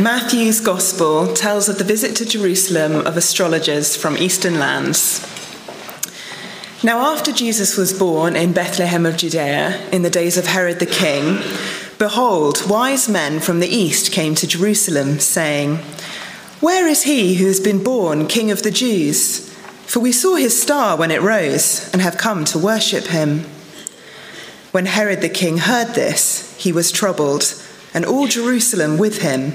Matthew's Gospel tells of the visit to Jerusalem of astrologers from eastern lands. Now, after Jesus was born in Bethlehem of Judea in the days of Herod the king, behold, wise men from the east came to Jerusalem, saying, Where is he who has been born King of the Jews? For we saw his star when it rose and have come to worship him. When Herod the king heard this, he was troubled, and all Jerusalem with him.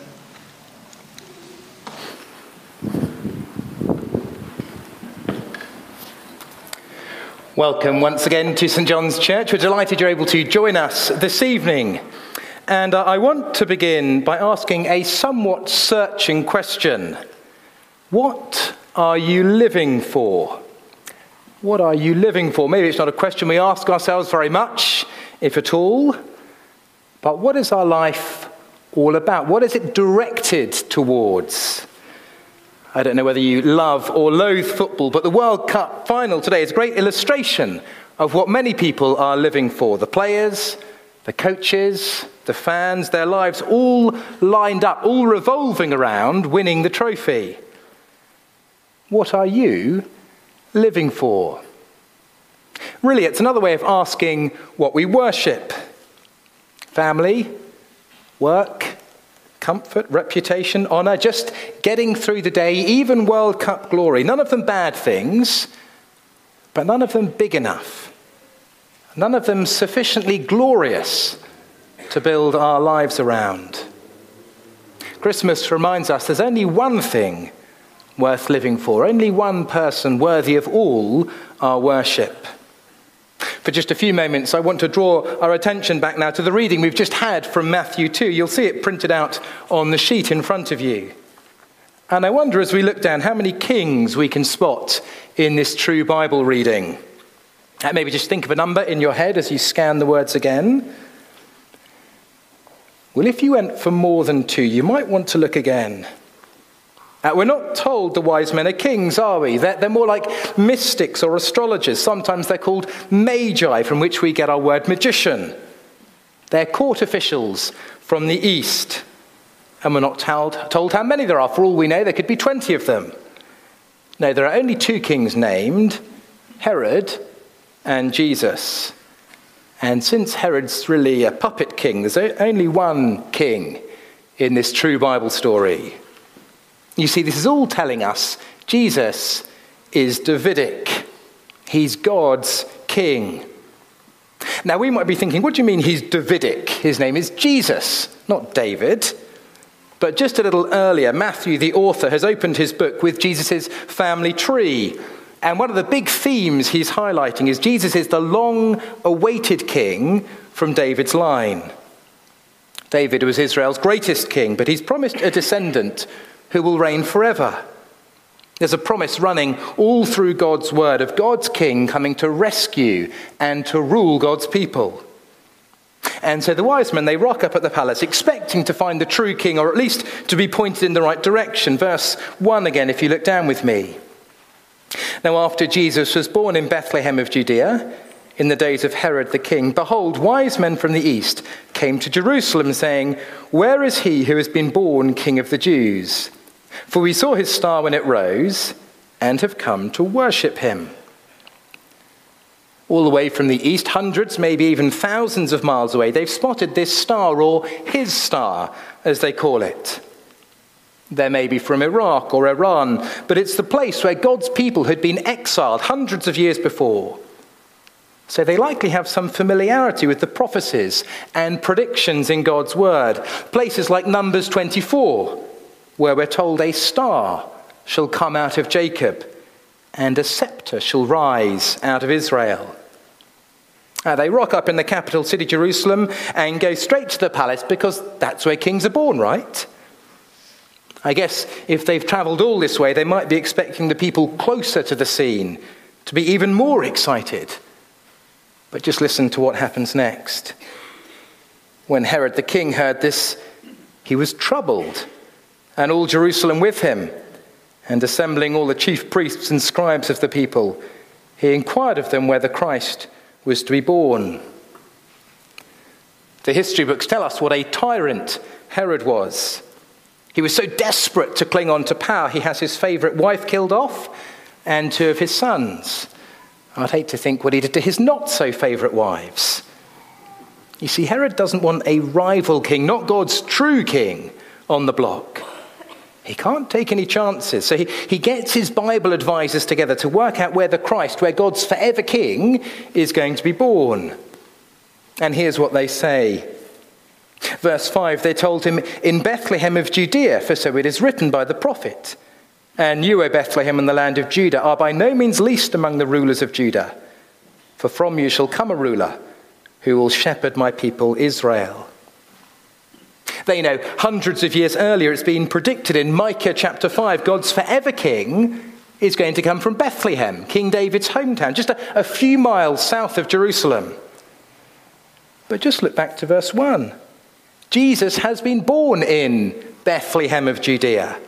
Welcome once again to St John's Church. We're delighted you're able to join us this evening. And uh, I want to begin by asking a somewhat searching question What are you living for? What are you living for? Maybe it's not a question we ask ourselves very much, if at all. But what is our life all about? What is it directed towards? I don't know whether you love or loathe football, but the World Cup final today is a great illustration of what many people are living for. The players, the coaches, the fans, their lives all lined up, all revolving around winning the trophy. What are you living for? Really, it's another way of asking what we worship family, work, comfort, reputation, honour, just getting through the day, even World Cup glory. None of them bad things, but none of them big enough. None of them sufficiently glorious to build our lives around. Christmas reminds us there's only one thing worth living for, only one person worthy of all our worship. For just a few moments, I want to draw our attention back now to the reading we've just had from Matthew 2. You'll see it printed out on the sheet in front of you. And I wonder as we look down how many kings we can spot in this true Bible reading. Uh, maybe just think of a number in your head as you scan the words again. Well, if you went for more than two, you might want to look again. Uh, we're not told the wise men are kings, are we? They're, they're, more like mystics or astrologers. Sometimes they're called magi, from which we get our word magician. They're court officials from the east. And we're not told, told how many there are. For all we know, there could be 20 of them. No, there are only two kings named Herod and Jesus. And since Herod's really a puppet king, there's only one king in this true Bible story. You see, this is all telling us Jesus is Davidic. He's God's king. Now, we might be thinking, what do you mean he's Davidic? His name is Jesus, not David. But just a little earlier, Matthew, the author, has opened his book with Jesus' family tree. And one of the big themes he's highlighting is Jesus is the long awaited king from David's line. David was Israel's greatest king, but he's promised a descendant who will reign forever. There's a promise running all through God's word of God's king coming to rescue and to rule God's people. And so the wise men, they rock up at the palace expecting to find the true king, or at least to be pointed in the right direction. Verse 1 again, if you look down with me. Now, after Jesus was born in Bethlehem of Judea, in the days of Herod the king, behold, wise men from the east came to Jerusalem, saying, Where is he who has been born king of the Jews? For we saw his star when it rose and have come to worship him. All the way from the east, hundreds, maybe even thousands of miles away, they've spotted this star, or his star, as they call it. They may be from Iraq or Iran, but it's the place where God's people had been exiled hundreds of years before. So they likely have some familiarity with the prophecies and predictions in God's word. Places like Numbers 24, where we're told a star shall come out of Jacob and a scepter shall rise out of Israel. Uh, they rock up in the capital city, Jerusalem, and go straight to the palace because that's where kings are born, right? I guess if they've travelled all this way, they might be expecting the people closer to the scene to be even more excited. But just listen to what happens next. When Herod the king heard this, he was troubled, and all Jerusalem with him. And assembling all the chief priests and scribes of the people, he inquired of them where the Christ was to be born. The history books tell us what a tyrant Herod was. He was so desperate to cling on to power, he has his favourite wife killed off and two of his sons. I'd hate to think what he did to his not so favourite wives. You see, Herod doesn't want a rival king, not God's true king, on the block. He can't take any chances. So he, he gets his Bible advisors together to work out where the Christ, where God's forever king, is going to be born. And here's what they say Verse 5 they told him, In Bethlehem of Judea, for so it is written by the prophet. And you, O Bethlehem, in the land of Judah, are by no means least among the rulers of Judah. For from you shall come a ruler who will shepherd my people Israel. They know hundreds of years earlier it's been predicted in Micah chapter 5 God's forever king is going to come from Bethlehem, King David's hometown, just a, a few miles south of Jerusalem. But just look back to verse 1. Jesus has been born in Bethlehem of Judea.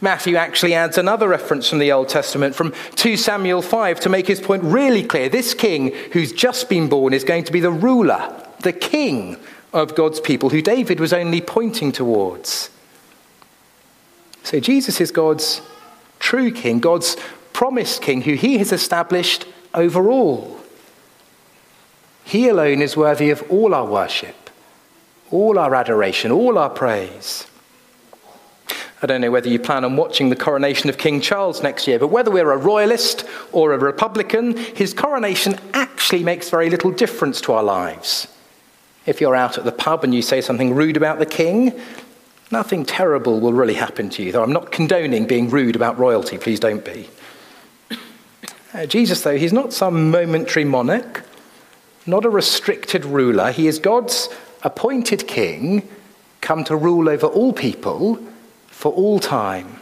Matthew actually adds another reference from the Old Testament from 2 Samuel 5 to make his point really clear. This king who's just been born is going to be the ruler, the king of God's people, who David was only pointing towards. So Jesus is God's true king, God's promised king, who he has established over all. He alone is worthy of all our worship all our adoration, all our praise. I don't know whether you plan on watching the coronation of King Charles next year, but whether we're a royalist or a republican, his coronation actually makes very little difference to our lives. If you're out at the pub and you say something rude about the king, nothing terrible will really happen to you. Though I'm not condoning being rude about royalty, please don't be. Uh, Jesus, though, he's not some momentary monarch, not a restricted ruler. He is God's appointed king come to rule over all people for all time.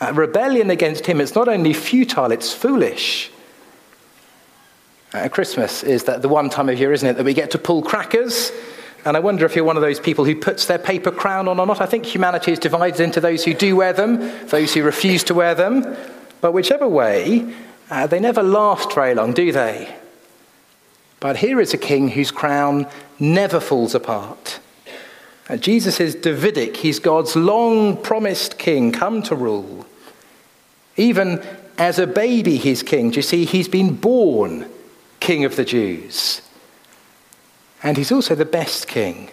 Uh, rebellion against him is not only futile, it's foolish. Uh, Christmas is that the one time of year, isn't it, that we get to pull crackers. And I wonder if you're one of those people who puts their paper crown on or not. I think humanity is divided into those who do wear them, those who refuse to wear them. But whichever way, uh, they never last very long, do they? But here is a king whose crown never falls apart. Jesus is Davidic, he's God's long promised king, come to rule. Even as a baby, he's king. Do you see? He's been born king of the Jews. And he's also the best king.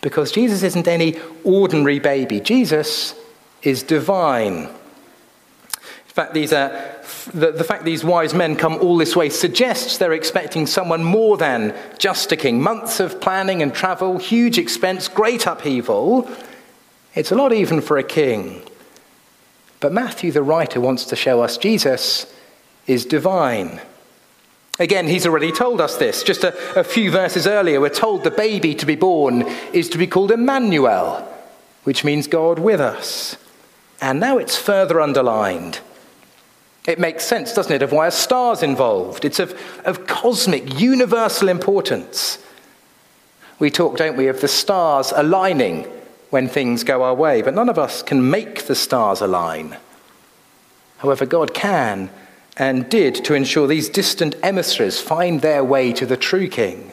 Because Jesus isn't any ordinary baby, Jesus is divine. In fact, these are the, the fact these wise men come all this way suggests they're expecting someone more than just a king. Months of planning and travel, huge expense, great upheaval. It's a lot even for a king. But Matthew, the writer, wants to show us Jesus is divine. Again, he's already told us this. Just a, a, few verses earlier, we're told the baby to be born is to be called Emmanuel, which means God with us. And now it's further underlined. It makes sense, doesn't it, of why a star's involved. It's of, of cosmic, universal importance. We talk, don't we, of the stars aligning when things go our way, but none of us can make the stars align. However, God can, and did to ensure these distant emissaries find their way to the true king.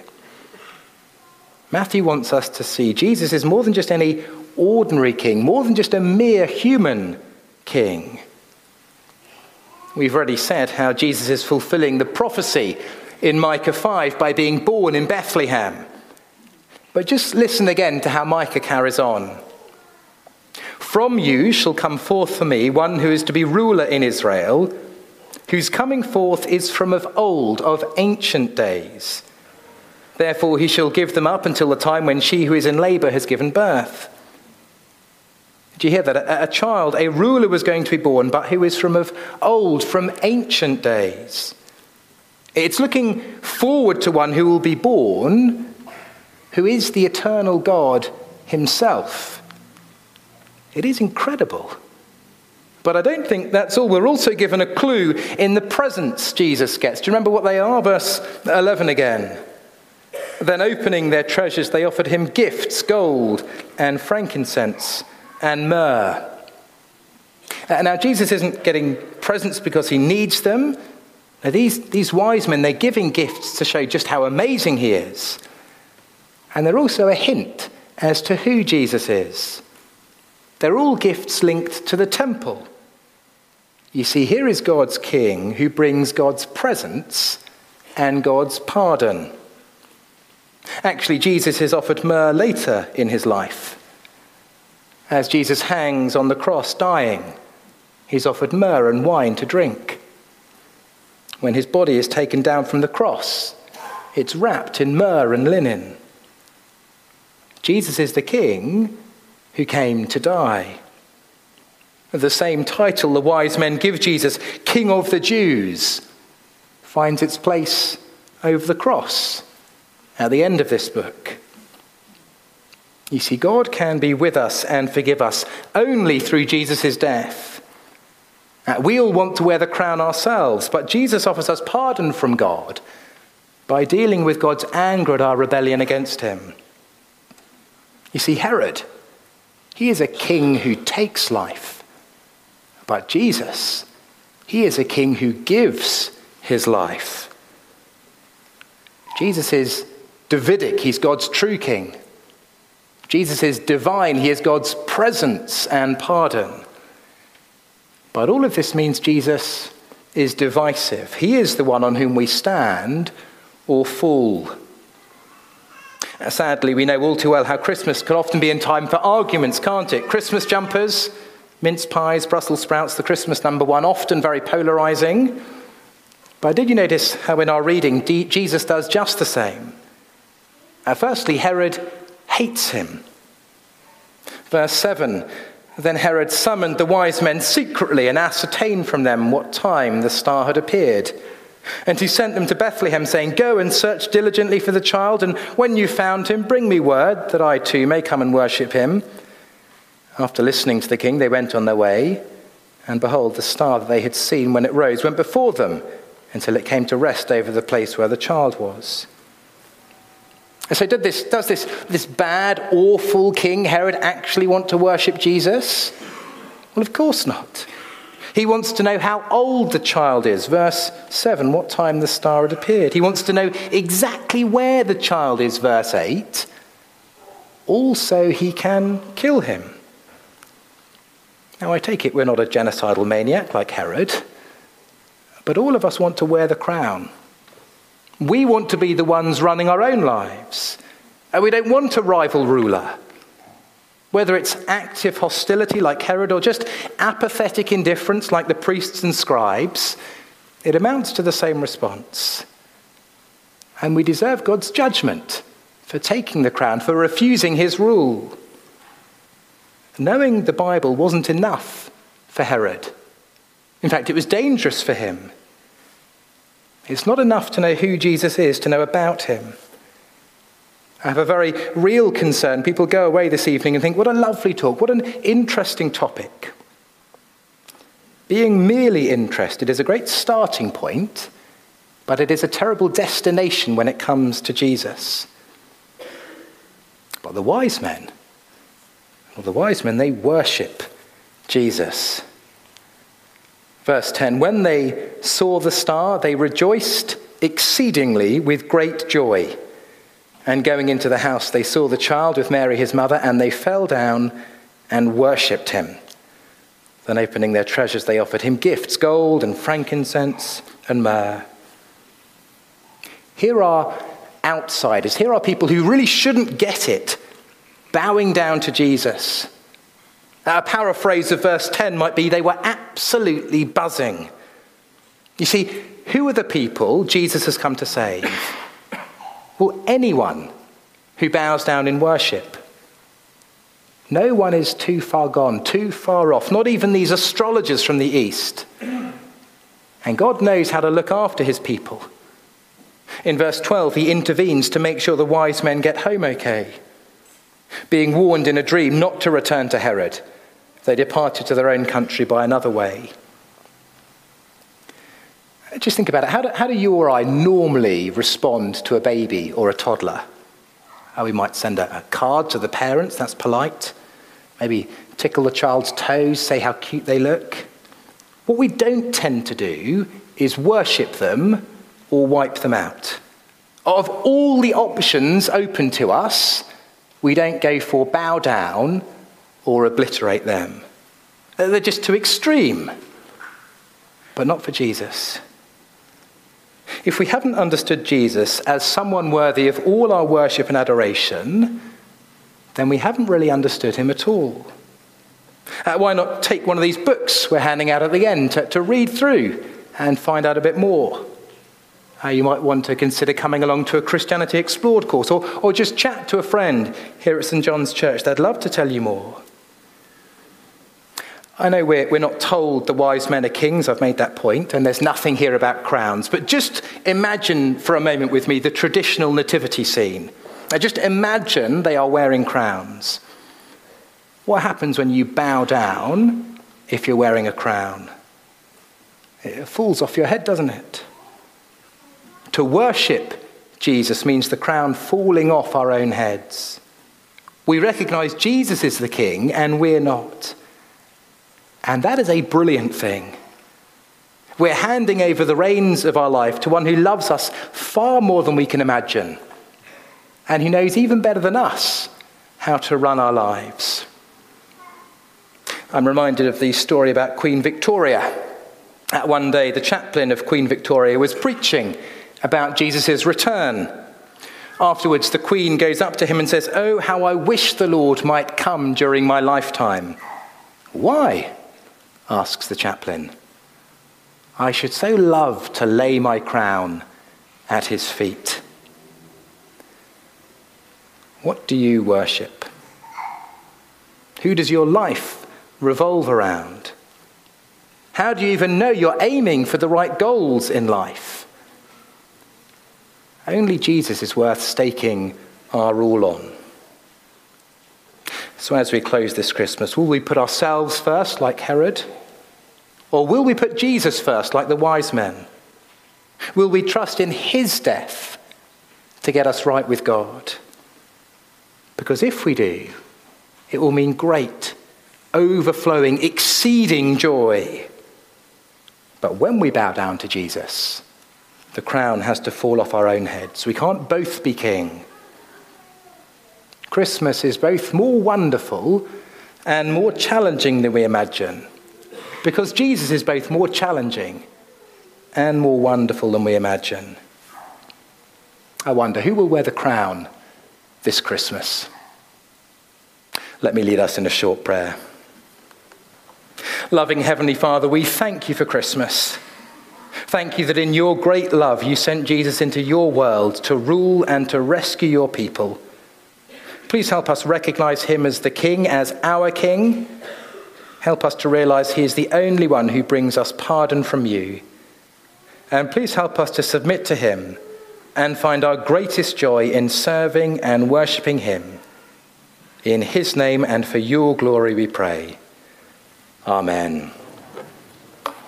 Matthew wants us to see Jesus is more than just any ordinary king, more than just a mere human king. We've already said how Jesus is fulfilling the prophecy in Micah 5 by being born in Bethlehem. But just listen again to how Micah carries on. From you shall come forth for me one who is to be ruler in Israel, whose coming forth is from of old, of ancient days. Therefore he shall give them up until the time when she who is in labor has given birth. Do you hear that? A, a, child, a ruler was going to be born, but who is from of old, from ancient days. It's looking forward to one who will be born, who is the eternal God himself. It is incredible. But I don't think that's all. We're also given a clue in the presents Jesus gets. Do you remember what they are? Verse 11 again. Then, opening their treasures, they offered him gifts gold and frankincense and myrrh. Uh, now, Jesus isn't getting presents because he needs them. Now, these, these wise men, they're giving gifts to show just how amazing he is. And they're also a hint as to who Jesus is. They're all gifts linked to the temple. You see, here is God's king who brings God's presence and God's pardon. Actually, Jesus is offered myrrh later in his life. As Jesus hangs on the cross dying, he's offered myrrh and wine to drink. When his body is taken down from the cross, it's wrapped in myrrh and linen. Jesus is the king who came to die. The same title the wise men give Jesus, King of the Jews, finds its place over the cross at the end of this book. You see, God can be with us and forgive us only through Jesus' death. We all want to wear the crown ourselves, but Jesus offers us pardon from God by dealing with God's anger at our rebellion against him. You see, Herod, he is a king who takes life, but Jesus, he is a king who gives his life. Jesus is Davidic, he's God's true king. Jesus is divine, he is God's presence and pardon. But all of this means Jesus is divisive. He is the one on whom we stand or fall. Sadly, we know all too well how Christmas can often be in time for arguments, can't it? Christmas jumpers, mince pies, Brussels sprouts, the Christmas number one, often very polarizing. But did you notice how in our reading Jesus does just the same? Uh, firstly, Herod hates him. Verse 7 Then Herod summoned the wise men secretly and ascertained from them what time the star had appeared. And he sent them to Bethlehem, saying, Go and search diligently for the child, and when you found him, bring me word that I too may come and worship him. After listening to the king, they went on their way, and behold, the star that they had seen when it rose went before them until it came to rest over the place where the child was. And so, did this, does this, this bad, awful King Herod actually want to worship Jesus? Well, of course not. He wants to know how old the child is. Verse 7, what time the star had appeared. He wants to know exactly where the child is. Verse 8, also he can kill him. Now, I take it we're not a genocidal maniac like Herod, but all of us want to wear the crown. We want to be the ones running our own lives. And we don't want a rival ruler. Whether it's active hostility like Herod or just apathetic indifference like the priests and scribes, it amounts to the same response. And we deserve God's judgment for taking the crown, for refusing his rule. Knowing the Bible wasn't enough for Herod. In fact, it was dangerous for him. It's not enough to know who Jesus is, to know about him. I have a very real concern. People go away this evening and think, what a lovely talk, what an interesting topic. Being merely interested is a great starting point, but it is a terrible destination when it comes to Jesus. But the wise men, well, the wise men, they worship Jesus. Verse 10 When they saw the star, they rejoiced exceedingly with great joy. And going into the house, they saw the child with Mary, his mother, and they fell down and worshipped him. Then, opening their treasures, they offered him gifts gold and frankincense and myrrh. Here are outsiders. Here are people who really shouldn't get it, bowing down to Jesus. A paraphrase of verse 10 might be they were absolutely buzzing. You see, who are the people Jesus has come to save? Well, anyone who bows down in worship. No one is too far gone, too far off, not even these astrologers from the east. And God knows how to look after his people. In verse 12, he intervenes to make sure the wise men get home okay. Being warned in a dream not to return to Herod, they departed to their own country by another way. Just think about it. How do, how do you or I normally respond to a baby or a toddler? We might send a, a card to the parents, that's polite. Maybe tickle the child's toes, say how cute they look. What we don't tend to do is worship them or wipe them out. Of all the options open to us, we don't go for bow down or obliterate them. They're just too extreme. But not for Jesus. If we haven't understood Jesus as someone worthy of all our worship and adoration, then we haven't really understood him at all. Uh, why not take one of these books we're handing out at the end to, to read through and find out a bit more? Uh, you might want to consider coming along to a Christianity Explored course or, or just chat to a friend here at St. John's Church. They'd love to tell you more. I know we're, we're not told the wise men are kings, I've made that point, and there's nothing here about crowns, but just imagine for a moment with me the traditional nativity scene. Now just imagine they are wearing crowns. What happens when you bow down if you're wearing a crown? It falls off your head, doesn't it? To worship Jesus means the crown falling off our own heads. We recognize Jesus is the king and we're not. And that is a brilliant thing. We're handing over the reins of our life to one who loves us far more than we can imagine, and who knows even better than us how to run our lives. I'm reminded of the story about Queen Victoria. At one day, the chaplain of Queen Victoria was preaching about Jesus' return. Afterwards, the Queen goes up to him and says, Oh, how I wish the Lord might come during my lifetime. Why? asks the chaplain. I should so love to lay my crown at his feet. What do you worship? Who does your life revolve around? How do you even know you're aiming for the right goals in life? Only Jesus is worth staking our all on. So, as we close this Christmas, will we put ourselves first like Herod? Or will we put Jesus first like the wise men? Will we trust in his death to get us right with God? Because if we do, it will mean great, overflowing, exceeding joy. But when we bow down to Jesus, the crown has to fall off our own heads. We can't both be king. Christmas is both more wonderful and more challenging than we imagine. Because Jesus is both more challenging and more wonderful than we imagine. I wonder who will wear the crown this Christmas? Let me lead us in a short prayer. Loving Heavenly Father, we thank you for Christmas. Thank you that in your great love you sent Jesus into your world to rule and to rescue your people. Please help us recognize him as the King, as our King. Help us to realize he is the only one who brings us pardon from you. And please help us to submit to him and find our greatest joy in serving and worshipping him. In his name and for your glory we pray. Amen.